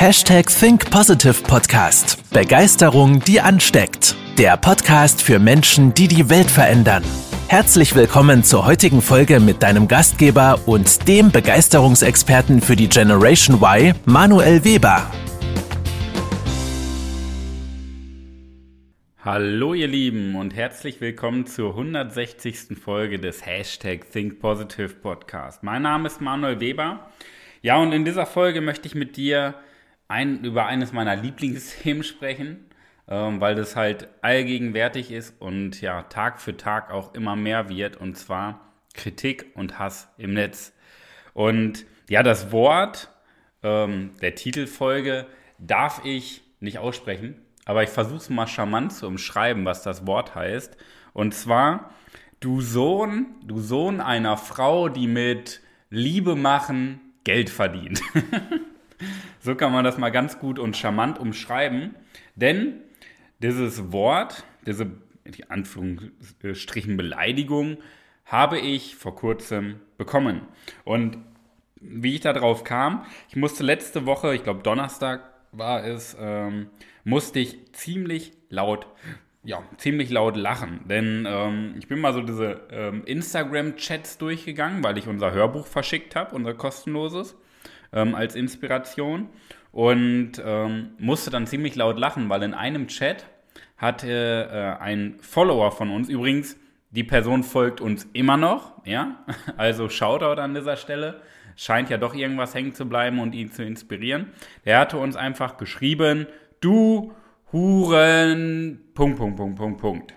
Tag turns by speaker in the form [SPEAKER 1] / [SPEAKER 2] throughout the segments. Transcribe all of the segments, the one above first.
[SPEAKER 1] Hashtag Think Positive Podcast. Begeisterung, die ansteckt. Der Podcast für Menschen, die die Welt verändern. Herzlich willkommen zur heutigen Folge mit deinem Gastgeber und dem Begeisterungsexperten für die Generation Y, Manuel Weber.
[SPEAKER 2] Hallo ihr Lieben und herzlich willkommen zur 160. Folge des Hashtag Think Positive Podcast. Mein Name ist Manuel Weber. Ja, und in dieser Folge möchte ich mit dir ein, über eines meiner Lieblingsthemen sprechen, ähm, weil das halt allgegenwärtig ist und ja, Tag für Tag auch immer mehr wird, und zwar Kritik und Hass im Netz. Und ja, das Wort ähm, der Titelfolge darf ich nicht aussprechen, aber ich versuche es mal charmant zu umschreiben, was das Wort heißt. Und zwar, du Sohn, du Sohn einer Frau, die mit Liebe machen Geld verdient. So kann man das mal ganz gut und charmant umschreiben. Denn dieses Wort, diese die Anführungsstrichen Beleidigung, habe ich vor kurzem bekommen. Und wie ich darauf kam, ich musste letzte Woche, ich glaube Donnerstag war es, ähm, musste ich ziemlich laut, ja, ziemlich laut lachen. Denn ähm, ich bin mal so diese ähm, Instagram-Chats durchgegangen, weil ich unser Hörbuch verschickt habe, unser kostenloses ähm, als Inspiration und ähm, musste dann ziemlich laut lachen, weil in einem Chat hatte äh, ein Follower von uns, übrigens, die Person folgt uns immer noch, ja, also Shoutout an dieser Stelle, scheint ja doch irgendwas hängen zu bleiben und ihn zu inspirieren. Der hatte uns einfach geschrieben, du Huren, Punkt, Punkt, Punkt, Punkt, Punkt,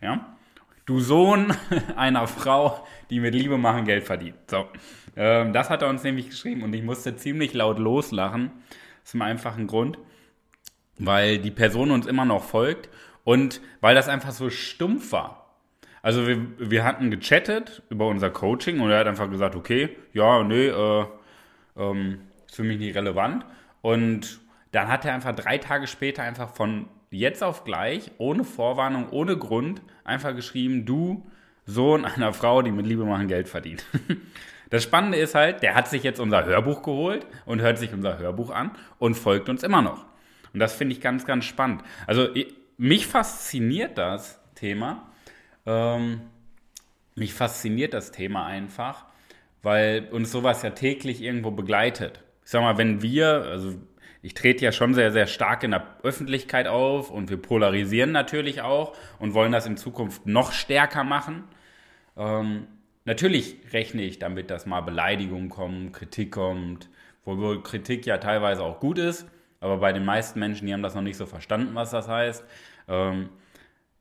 [SPEAKER 2] ja. Du Sohn einer Frau, die mit Liebe machen Geld verdient. So. Ähm, das hat er uns nämlich geschrieben und ich musste ziemlich laut loslachen. Im einfachen Grund, weil die Person uns immer noch folgt und weil das einfach so stumpf war. Also wir, wir hatten gechattet über unser Coaching und er hat einfach gesagt, okay, ja, nee, äh, ähm, ist für mich nicht relevant. Und dann hat er einfach drei Tage später einfach von jetzt auf gleich, ohne Vorwarnung, ohne Grund, einfach geschrieben, du Sohn einer Frau, die mit Liebe machen Geld verdient. Das Spannende ist halt, der hat sich jetzt unser Hörbuch geholt und hört sich unser Hörbuch an und folgt uns immer noch. Und das finde ich ganz, ganz spannend. Also mich fasziniert das Thema. Ähm, mich fasziniert das Thema einfach, weil uns sowas ja täglich irgendwo begleitet. Ich sag mal, wenn wir, also ich trete ja schon sehr, sehr stark in der Öffentlichkeit auf und wir polarisieren natürlich auch und wollen das in Zukunft noch stärker machen. Ähm, Natürlich rechne ich damit, dass mal Beleidigungen kommen, Kritik kommt, wo Kritik ja teilweise auch gut ist, aber bei den meisten Menschen, die haben das noch nicht so verstanden, was das heißt. Ähm,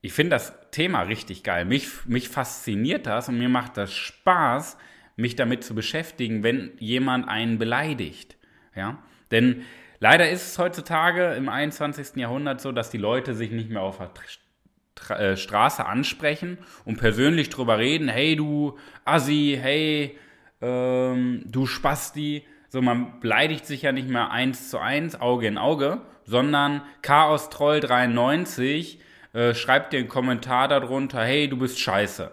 [SPEAKER 2] ich finde das Thema richtig geil. Mich, mich fasziniert das und mir macht das Spaß, mich damit zu beschäftigen, wenn jemand einen beleidigt. Ja? Denn leider ist es heutzutage im 21. Jahrhundert so, dass die Leute sich nicht mehr auf der äh, Straße ansprechen und persönlich drüber reden, hey du Assi, hey ähm, du Spasti. So, man beleidigt sich ja nicht mehr eins zu eins, Auge in Auge, sondern Chaos Troll 93 äh, schreibt dir einen Kommentar darunter, hey, du bist scheiße.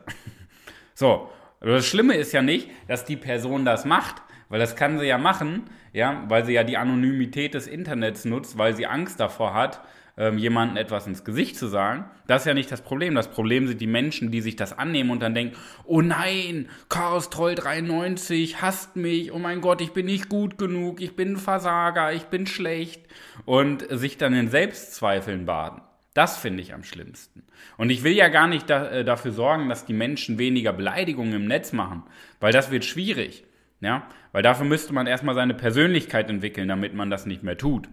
[SPEAKER 2] so, das Schlimme ist ja nicht, dass die Person das macht, weil das kann sie ja machen, ja, weil sie ja die Anonymität des Internets nutzt, weil sie Angst davor hat, ähm, jemandem etwas ins Gesicht zu sagen. Das ist ja nicht das Problem. Das Problem sind die Menschen, die sich das annehmen und dann denken, oh nein, Chaos Troll 93 hasst mich, oh mein Gott, ich bin nicht gut genug, ich bin ein Versager, ich bin schlecht und sich dann in Selbstzweifeln baden. Das finde ich am schlimmsten. Und ich will ja gar nicht da, äh, dafür sorgen, dass die Menschen weniger Beleidigungen im Netz machen, weil das wird schwierig. Ja? Weil dafür müsste man erstmal seine Persönlichkeit entwickeln, damit man das nicht mehr tut.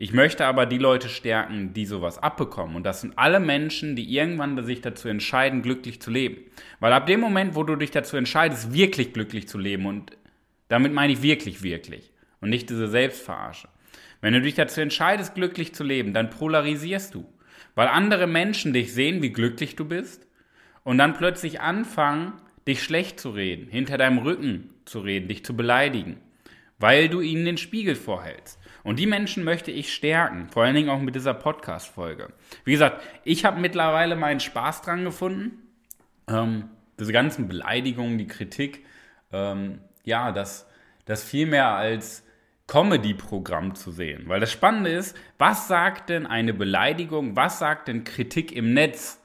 [SPEAKER 2] Ich möchte aber die Leute stärken, die sowas abbekommen. Und das sind alle Menschen, die irgendwann sich dazu entscheiden, glücklich zu leben. Weil ab dem Moment, wo du dich dazu entscheidest, wirklich glücklich zu leben, und damit meine ich wirklich, wirklich, und nicht diese Selbstverarsche. Wenn du dich dazu entscheidest, glücklich zu leben, dann polarisierst du. Weil andere Menschen dich sehen, wie glücklich du bist, und dann plötzlich anfangen, dich schlecht zu reden, hinter deinem Rücken zu reden, dich zu beleidigen, weil du ihnen den Spiegel vorhältst. Und die Menschen möchte ich stärken, vor allen Dingen auch mit dieser Podcast-Folge. Wie gesagt, ich habe mittlerweile meinen Spaß dran gefunden. Ähm, diese ganzen Beleidigungen, die Kritik, ähm, ja, das, das viel mehr als Comedy-Programm zu sehen. Weil das Spannende ist, was sagt denn eine Beleidigung, was sagt denn Kritik im Netz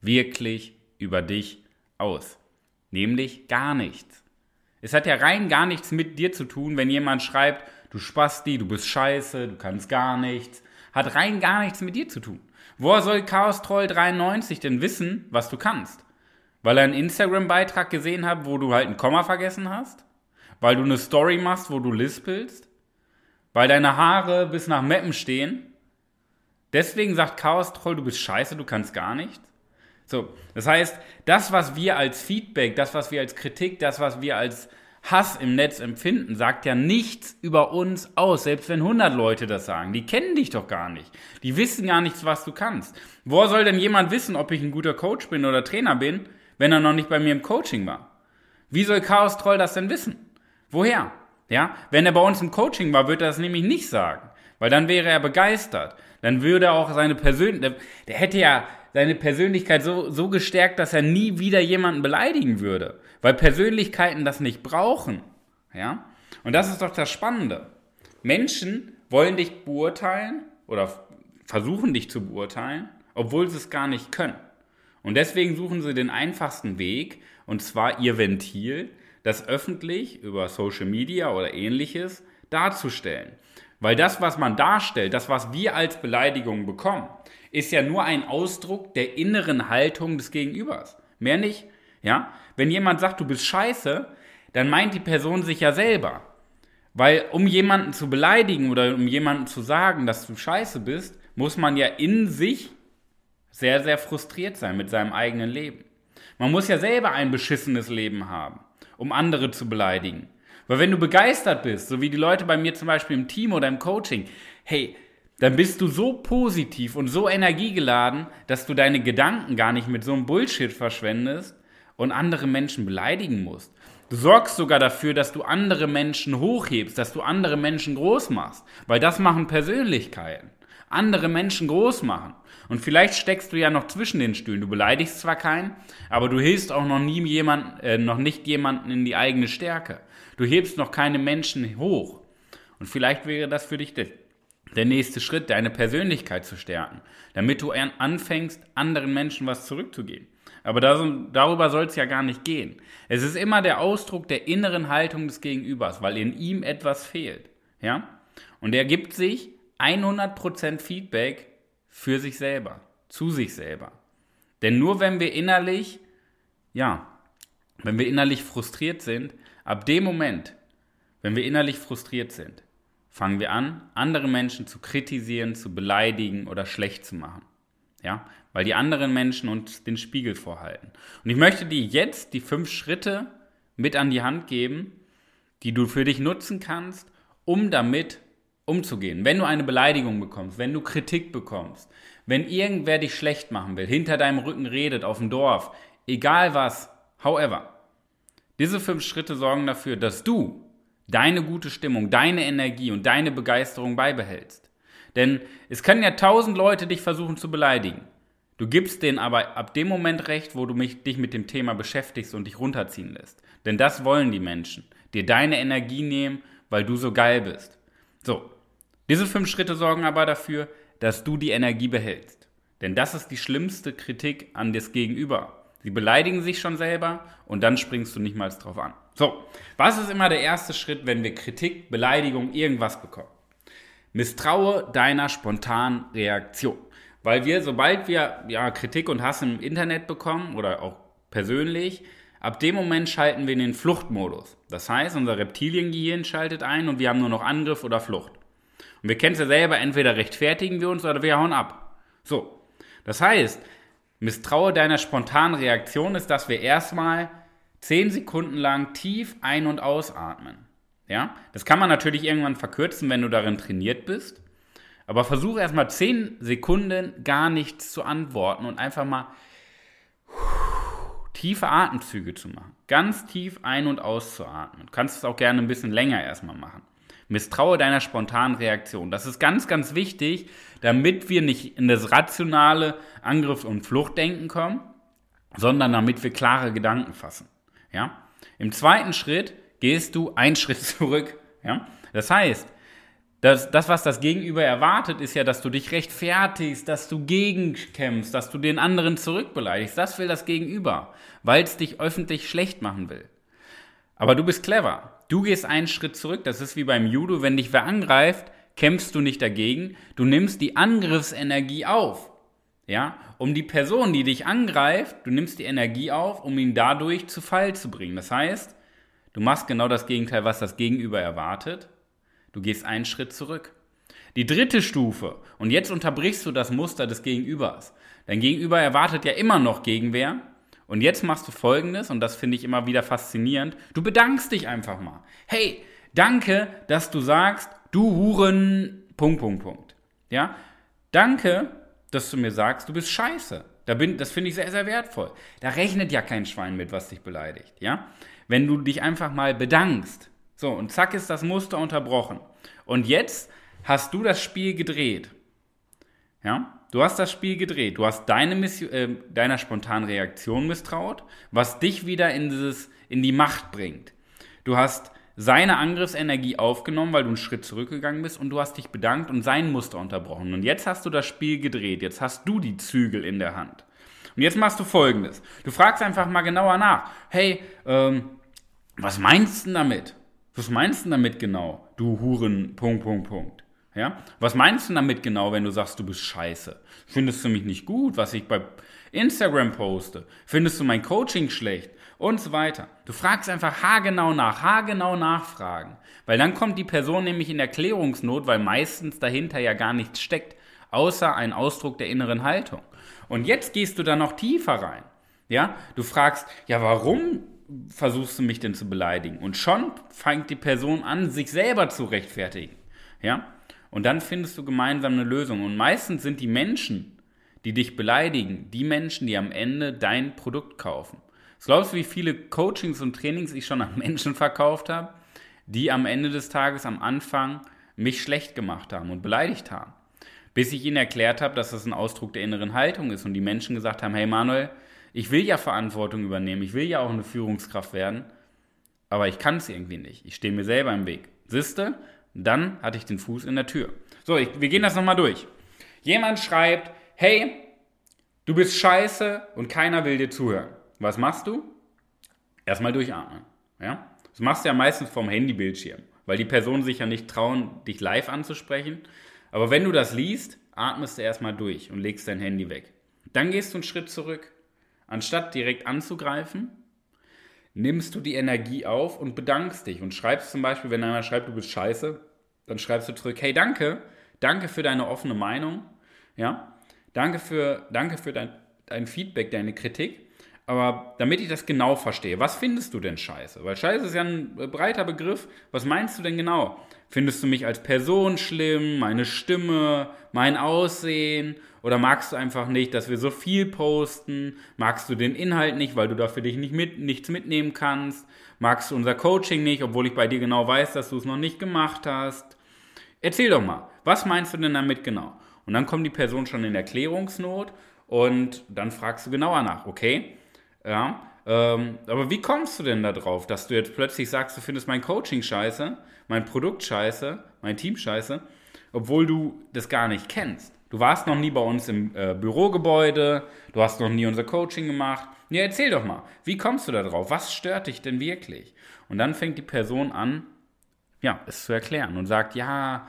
[SPEAKER 2] wirklich über dich aus? Nämlich gar nichts. Es hat ja rein gar nichts mit dir zu tun, wenn jemand schreibt, du Spasti, du bist scheiße, du kannst gar nichts. Hat rein gar nichts mit dir zu tun. Woher soll Chaos Troll 93 denn wissen, was du kannst? Weil er einen Instagram-Beitrag gesehen hat, wo du halt ein Komma vergessen hast? Weil du eine Story machst, wo du lispelst? Weil deine Haare bis nach Meppen stehen? Deswegen sagt Chaos Troll, du bist scheiße, du kannst gar nichts? So, das heißt, das, was wir als Feedback, das, was wir als Kritik, das, was wir als Hass im Netz empfinden, sagt ja nichts über uns aus, selbst wenn 100 Leute das sagen. Die kennen dich doch gar nicht. Die wissen gar nichts, was du kannst. Woher soll denn jemand wissen, ob ich ein guter Coach bin oder Trainer bin, wenn er noch nicht bei mir im Coaching war? Wie soll Chaos Troll das denn wissen? Woher? Ja, wenn er bei uns im Coaching war, würde er das nämlich nicht sagen, weil dann wäre er begeistert. Dann würde er auch seine Persönlichkeit, der, der hätte ja seine Persönlichkeit so, so gestärkt, dass er nie wieder jemanden beleidigen würde. Weil Persönlichkeiten das nicht brauchen. Ja? Und das ist doch das Spannende. Menschen wollen dich beurteilen oder versuchen dich zu beurteilen, obwohl sie es gar nicht können. Und deswegen suchen sie den einfachsten Weg, und zwar ihr Ventil, das öffentlich über Social Media oder ähnliches darzustellen. Weil das, was man darstellt, das, was wir als Beleidigung bekommen, ist ja nur ein Ausdruck der inneren Haltung des Gegenübers. Mehr nicht. Ja? Wenn jemand sagt, du bist scheiße, dann meint die Person sich ja selber. Weil um jemanden zu beleidigen oder um jemanden zu sagen, dass du scheiße bist, muss man ja in sich sehr, sehr frustriert sein mit seinem eigenen Leben. Man muss ja selber ein beschissenes Leben haben, um andere zu beleidigen. Weil wenn du begeistert bist, so wie die Leute bei mir zum Beispiel im Team oder im Coaching, hey, dann bist du so positiv und so energiegeladen, dass du deine Gedanken gar nicht mit so einem Bullshit verschwendest und andere Menschen beleidigen musst. Du sorgst sogar dafür, dass du andere Menschen hochhebst, dass du andere Menschen groß machst, weil das machen Persönlichkeiten. Andere Menschen groß machen. Und vielleicht steckst du ja noch zwischen den Stühlen. Du beleidigst zwar keinen, aber du hilfst auch noch nie jemand, äh, noch nicht jemanden in die eigene Stärke. Du hebst noch keine Menschen hoch. Und vielleicht wäre das für dich der nächste Schritt, deine Persönlichkeit zu stärken, damit du anfängst, anderen Menschen was zurückzugeben. Aber darüber soll es ja gar nicht gehen. Es ist immer der Ausdruck der inneren Haltung des Gegenübers, weil in ihm etwas fehlt. Ja? Und er gibt sich 100% Feedback für sich selber, zu sich selber. Denn nur wenn wir innerlich, ja, wenn wir innerlich frustriert sind, ab dem Moment, wenn wir innerlich frustriert sind, fangen wir an, andere Menschen zu kritisieren, zu beleidigen oder schlecht zu machen. Ja, weil die anderen Menschen uns den Spiegel vorhalten. Und ich möchte dir jetzt die fünf Schritte mit an die Hand geben, die du für dich nutzen kannst, um damit umzugehen. Wenn du eine Beleidigung bekommst, wenn du Kritik bekommst, wenn irgendwer dich schlecht machen will, hinter deinem Rücken redet auf dem Dorf, egal was, however. Diese fünf Schritte sorgen dafür, dass du deine gute Stimmung, deine Energie und deine Begeisterung beibehältst. Denn es können ja tausend Leute dich versuchen zu beleidigen. Du gibst denen aber ab dem Moment recht, wo du mich, dich mit dem Thema beschäftigst und dich runterziehen lässt. Denn das wollen die Menschen. Dir deine Energie nehmen, weil du so geil bist. So. Diese fünf Schritte sorgen aber dafür, dass du die Energie behältst. Denn das ist die schlimmste Kritik an das Gegenüber. Sie beleidigen sich schon selber und dann springst du nicht mal drauf an. So, was ist immer der erste Schritt, wenn wir Kritik, Beleidigung, irgendwas bekommen? Misstraue deiner spontanen Reaktion. Weil wir, sobald wir ja, Kritik und Hass im Internet bekommen oder auch persönlich, ab dem Moment schalten wir in den Fluchtmodus. Das heißt, unser Reptiliengehirn schaltet ein und wir haben nur noch Angriff oder Flucht. Und wir kennen es ja selber, entweder rechtfertigen wir uns oder wir hauen ab. So. Das heißt, Misstraue deiner spontanen Reaktion ist, dass wir erstmal 10 Sekunden lang tief ein- und ausatmen. Ja? Das kann man natürlich irgendwann verkürzen, wenn du darin trainiert bist. Aber versuche erstmal 10 Sekunden gar nichts zu antworten und einfach mal tiefe Atemzüge zu machen. Ganz tief ein- und auszuatmen. Du kannst es auch gerne ein bisschen länger erstmal machen. Misstraue deiner spontanen Reaktion. Das ist ganz, ganz wichtig, damit wir nicht in das rationale Angriff- und Fluchtdenken kommen, sondern damit wir klare Gedanken fassen. Ja? Im zweiten Schritt gehst du einen Schritt zurück. Ja? Das heißt, Das, das, was das Gegenüber erwartet, ist ja, dass du dich rechtfertigst, dass du gegenkämpfst, dass du den anderen zurückbeleidigst. Das will das Gegenüber, weil es dich öffentlich schlecht machen will. Aber du bist clever. Du gehst einen Schritt zurück. Das ist wie beim Judo. Wenn dich wer angreift, kämpfst du nicht dagegen. Du nimmst die Angriffsenergie auf. Ja, um die Person, die dich angreift, du nimmst die Energie auf, um ihn dadurch zu Fall zu bringen. Das heißt, du machst genau das Gegenteil, was das Gegenüber erwartet. Du gehst einen Schritt zurück. Die dritte Stufe, und jetzt unterbrichst du das Muster des Gegenübers. Dein Gegenüber erwartet ja immer noch Gegenwehr. Und jetzt machst du folgendes, und das finde ich immer wieder faszinierend. Du bedankst dich einfach mal. Hey, danke, dass du sagst, du Huren, Punkt, Punkt, Punkt. Ja? Danke, dass du mir sagst, du bist scheiße. Da bin, das finde ich sehr, sehr wertvoll. Da rechnet ja kein Schwein mit, was dich beleidigt. Ja? Wenn du dich einfach mal bedankst, so, und zack ist das Muster unterbrochen. Und jetzt hast du das Spiel gedreht. Ja, du hast das Spiel gedreht. Du hast deine Mission, äh, deiner spontanen Reaktion misstraut, was dich wieder in, dieses, in die Macht bringt. Du hast seine Angriffsenergie aufgenommen, weil du einen Schritt zurückgegangen bist und du hast dich bedankt und sein Muster unterbrochen. Und jetzt hast du das Spiel gedreht. Jetzt hast du die Zügel in der Hand. Und jetzt machst du folgendes. Du fragst einfach mal genauer nach. Hey, ähm, was meinst du damit? Was meinst du damit genau, du Huren, Punkt, Punkt, Punkt? Ja? Was meinst du damit genau, wenn du sagst, du bist scheiße? Findest du mich nicht gut, was ich bei Instagram poste? Findest du mein Coaching schlecht? Und so weiter. Du fragst einfach haargenau nach, haargenau nachfragen. Weil dann kommt die Person nämlich in Erklärungsnot, weil meistens dahinter ja gar nichts steckt, außer ein Ausdruck der inneren Haltung. Und jetzt gehst du da noch tiefer rein. Ja, du fragst, ja, warum versuchst du mich denn zu beleidigen? Und schon fängt die Person an, sich selber zu rechtfertigen. Ja? Und dann findest du gemeinsam eine Lösung. Und meistens sind die Menschen, die dich beleidigen, die Menschen, die am Ende dein Produkt kaufen. Was glaubst du, wie viele Coachings und Trainings ich schon an Menschen verkauft habe, die am Ende des Tages am Anfang mich schlecht gemacht haben und beleidigt haben? Bis ich ihnen erklärt habe, dass das ein Ausdruck der inneren Haltung ist und die Menschen gesagt haben, hey Manuel, ich will ja Verantwortung übernehmen, ich will ja auch eine Führungskraft werden, aber ich kann es irgendwie nicht. Ich stehe mir selber im Weg. Siehste, dann hatte ich den Fuß in der Tür. So, ich, wir gehen das nochmal durch. Jemand schreibt, hey, du bist scheiße und keiner will dir zuhören. Was machst du? Erstmal durchatmen. Ja? Das machst du ja meistens vom Handybildschirm, weil die Personen sich ja nicht trauen, dich live anzusprechen. Aber wenn du das liest, atmest du erstmal durch und legst dein Handy weg. Dann gehst du einen Schritt zurück Anstatt direkt anzugreifen, nimmst du die Energie auf und bedankst dich und schreibst zum Beispiel, wenn einer schreibt, du bist scheiße, dann schreibst du zurück, hey, danke, danke für deine offene Meinung, ja, danke für, danke für dein, dein Feedback, deine Kritik, aber damit ich das genau verstehe, was findest du denn scheiße? Weil scheiße ist ja ein breiter Begriff, was meinst du denn genau? Findest du mich als Person schlimm, meine Stimme, mein Aussehen oder magst du einfach nicht, dass wir so viel posten? Magst du den Inhalt nicht, weil du da für dich nicht mit, nichts mitnehmen kannst? Magst du unser Coaching nicht, obwohl ich bei dir genau weiß, dass du es noch nicht gemacht hast? Erzähl doch mal, was meinst du denn damit genau? Und dann kommt die Person schon in Erklärungsnot und dann fragst du genauer nach, okay? Ja, ähm, aber wie kommst du denn da drauf, dass du jetzt plötzlich sagst, du findest mein Coaching scheiße, mein Produkt scheiße, mein Team scheiße, obwohl du das gar nicht kennst? Du warst noch nie bei uns im äh, Bürogebäude, du hast noch nie unser Coaching gemacht. Ja, erzähl doch mal, wie kommst du da drauf? Was stört dich denn wirklich? Und dann fängt die Person an, ja, es zu erklären und sagt, ja,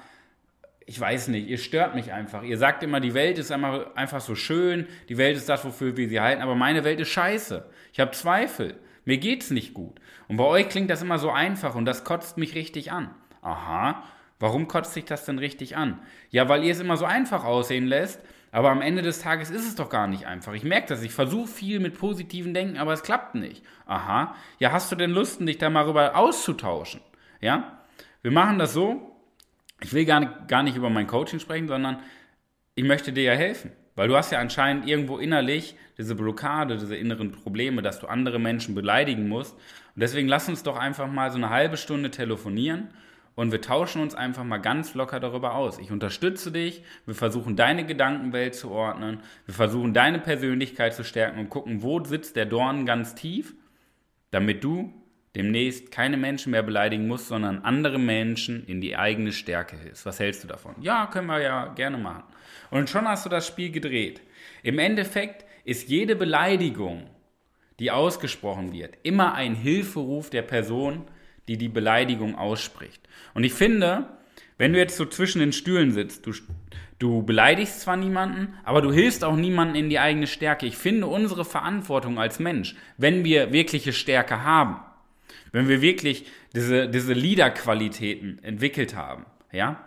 [SPEAKER 2] ich weiß nicht, ihr stört mich einfach. Ihr sagt immer, die Welt ist einfach so schön, die Welt ist das, wofür wir sie halten, aber meine Welt ist scheiße. Ich habe Zweifel. Mir geht's nicht gut. Und bei euch klingt das immer so einfach und das kotzt mich richtig an. Aha, Warum kotzt sich das denn richtig an? Ja, weil ihr es immer so einfach aussehen lässt, aber am Ende des Tages ist es doch gar nicht einfach. Ich merke das, ich versuche viel mit positiven Denken, aber es klappt nicht. Aha, ja, hast du denn Lust, dich da mal rüber auszutauschen? Ja, wir machen das so, ich will gar nicht, gar nicht über mein Coaching sprechen, sondern ich möchte dir ja helfen. Weil du hast ja anscheinend irgendwo innerlich diese Blockade, diese inneren Probleme, dass du andere Menschen beleidigen musst. Und deswegen lass uns doch einfach mal so eine halbe Stunde telefonieren und wir tauschen uns einfach mal ganz locker darüber aus. Ich unterstütze dich, wir versuchen deine Gedankenwelt zu ordnen, wir versuchen deine Persönlichkeit zu stärken und gucken, wo sitzt der Dorn ganz tief, damit du demnächst keine Menschen mehr beleidigen musst, sondern andere Menschen in die eigene Stärke hilfst. Was hältst du davon? Ja, können wir ja gerne machen. Und schon hast du das Spiel gedreht. Im Endeffekt ist jede Beleidigung, die ausgesprochen wird, immer ein Hilferuf der Person, die die Beleidigung ausspricht. Und ich finde, wenn du jetzt so zwischen den Stühlen sitzt, du, du beleidigst zwar niemanden, aber du hilfst auch niemanden in die eigene Stärke. Ich finde unsere Verantwortung als Mensch, wenn wir wirkliche Stärke haben, wenn wir wirklich diese, diese Leader-Qualitäten entwickelt haben, ja,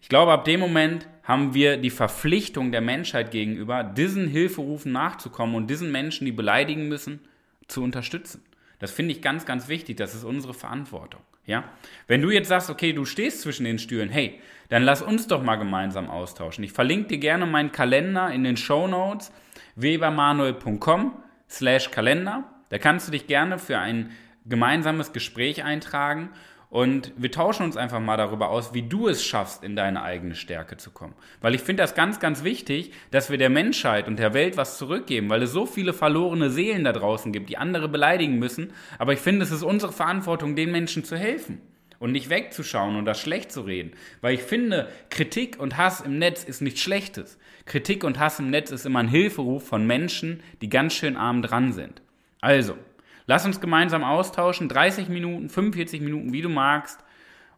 [SPEAKER 2] ich glaube, ab dem Moment haben wir die Verpflichtung der Menschheit gegenüber, diesen Hilferufen nachzukommen und diesen Menschen, die beleidigen müssen, zu unterstützen. Das finde ich ganz, ganz wichtig. Das ist unsere Verantwortung. Ja? Wenn du jetzt sagst, okay, du stehst zwischen den Stühlen, hey, dann lass uns doch mal gemeinsam austauschen. Ich verlinke dir gerne meinen Kalender in den Show Notes webermanuel.com slash Kalender. Da kannst du dich gerne für ein gemeinsames Gespräch eintragen und wir tauschen uns einfach mal darüber aus, wie du es schaffst, in deine eigene Stärke zu kommen. Weil ich finde das ganz, ganz wichtig, dass wir der Menschheit und der Welt was zurückgeben, weil es so viele verlorene Seelen da draußen gibt, die andere beleidigen müssen. Aber ich finde, es ist unsere Verantwortung, den Menschen zu helfen und nicht wegzuschauen und das schlecht zu reden. Weil ich finde, Kritik und Hass im Netz ist nichts Schlechtes. Kritik und Hass im Netz ist immer ein Hilferuf von Menschen, die ganz schön arm dran sind. Also, Lass uns gemeinsam austauschen, 30 Minuten, 45 Minuten, wie du magst.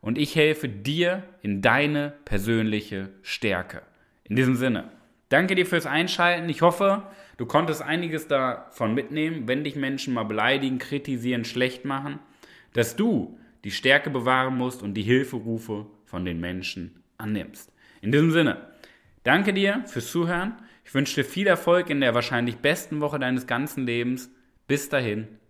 [SPEAKER 2] Und ich helfe dir in deine persönliche Stärke. In diesem Sinne, danke dir fürs Einschalten. Ich hoffe, du konntest einiges davon mitnehmen, wenn dich Menschen mal beleidigen, kritisieren, schlecht machen, dass du die Stärke bewahren musst und die Hilferufe von den Menschen annimmst. In diesem Sinne, danke dir fürs Zuhören. Ich wünsche dir viel Erfolg in der wahrscheinlich besten Woche deines ganzen Lebens. Bis dahin,